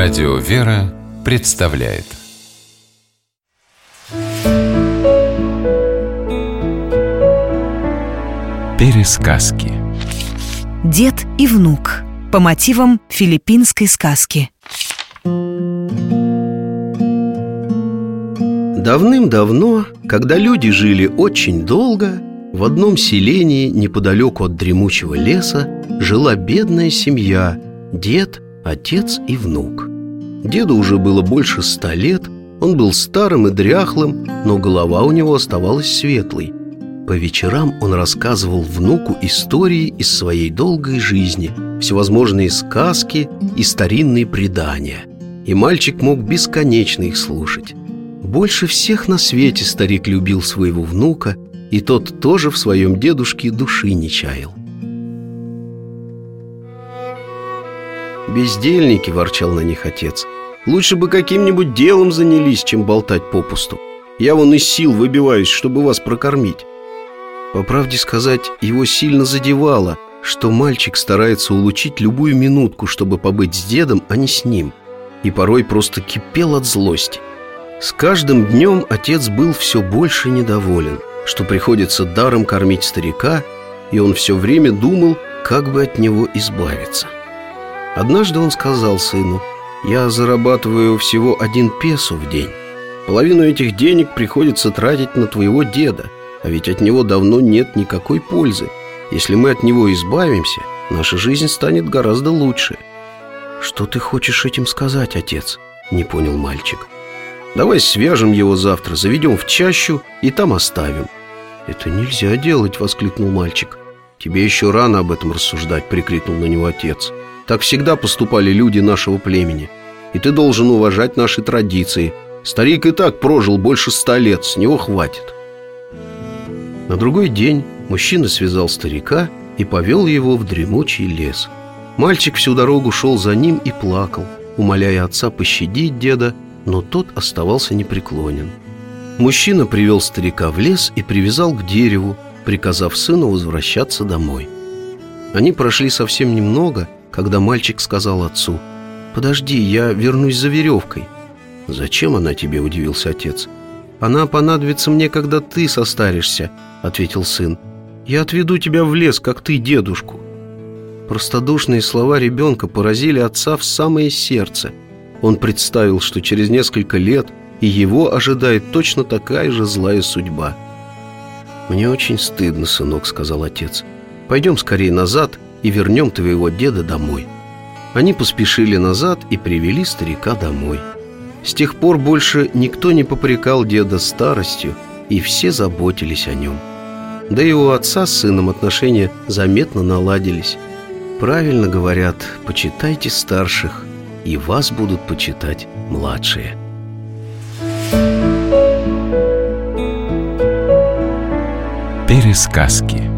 Радио «Вера» представляет Пересказки Дед и внук по мотивам филиппинской сказки. Давным-давно, когда люди жили очень долго, в одном селении неподалеку от дремучего леса жила бедная семья, дед, отец и внук. Деду уже было больше ста лет, он был старым и дряхлым, но голова у него оставалась светлой. По вечерам он рассказывал внуку истории из своей долгой жизни, всевозможные сказки и старинные предания. И мальчик мог бесконечно их слушать. Больше всех на свете старик любил своего внука, и тот тоже в своем дедушке души не чаял. «Бездельники», — ворчал на них отец. «Лучше бы каким-нибудь делом занялись, чем болтать попусту. Я вон из сил выбиваюсь, чтобы вас прокормить». По правде сказать, его сильно задевало, что мальчик старается улучить любую минутку, чтобы побыть с дедом, а не с ним. И порой просто кипел от злости. С каждым днем отец был все больше недоволен, что приходится даром кормить старика, и он все время думал, как бы от него избавиться. Однажды он сказал сыну, «Я зарабатываю всего один песо в день. Половину этих денег приходится тратить на твоего деда, а ведь от него давно нет никакой пользы. Если мы от него избавимся, наша жизнь станет гораздо лучше». «Что ты хочешь этим сказать, отец?» – не понял мальчик. «Давай свяжем его завтра, заведем в чащу и там оставим». «Это нельзя делать!» – воскликнул мальчик. «Тебе еще рано об этом рассуждать!» – прикрикнул на него отец. Так всегда поступали люди нашего племени. И ты должен уважать наши традиции. Старик и так прожил больше ста лет, с него хватит. На другой день мужчина связал старика и повел его в дремучий лес. Мальчик всю дорогу шел за ним и плакал, умоляя отца пощадить деда, но тот оставался непреклонен. Мужчина привел старика в лес и привязал к дереву, приказав сыну возвращаться домой. Они прошли совсем немного – когда мальчик сказал отцу «Подожди, я вернусь за веревкой». «Зачем она тебе?» – удивился отец. «Она понадобится мне, когда ты состаришься», – ответил сын. «Я отведу тебя в лес, как ты дедушку». Простодушные слова ребенка поразили отца в самое сердце. Он представил, что через несколько лет и его ожидает точно такая же злая судьба. «Мне очень стыдно, сынок», — сказал отец. «Пойдем скорее назад и вернем твоего деда домой». Они поспешили назад и привели старика домой. С тех пор больше никто не попрекал деда старостью, и все заботились о нем. Да и у отца с сыном отношения заметно наладились. Правильно говорят, почитайте старших, и вас будут почитать младшие. Пересказки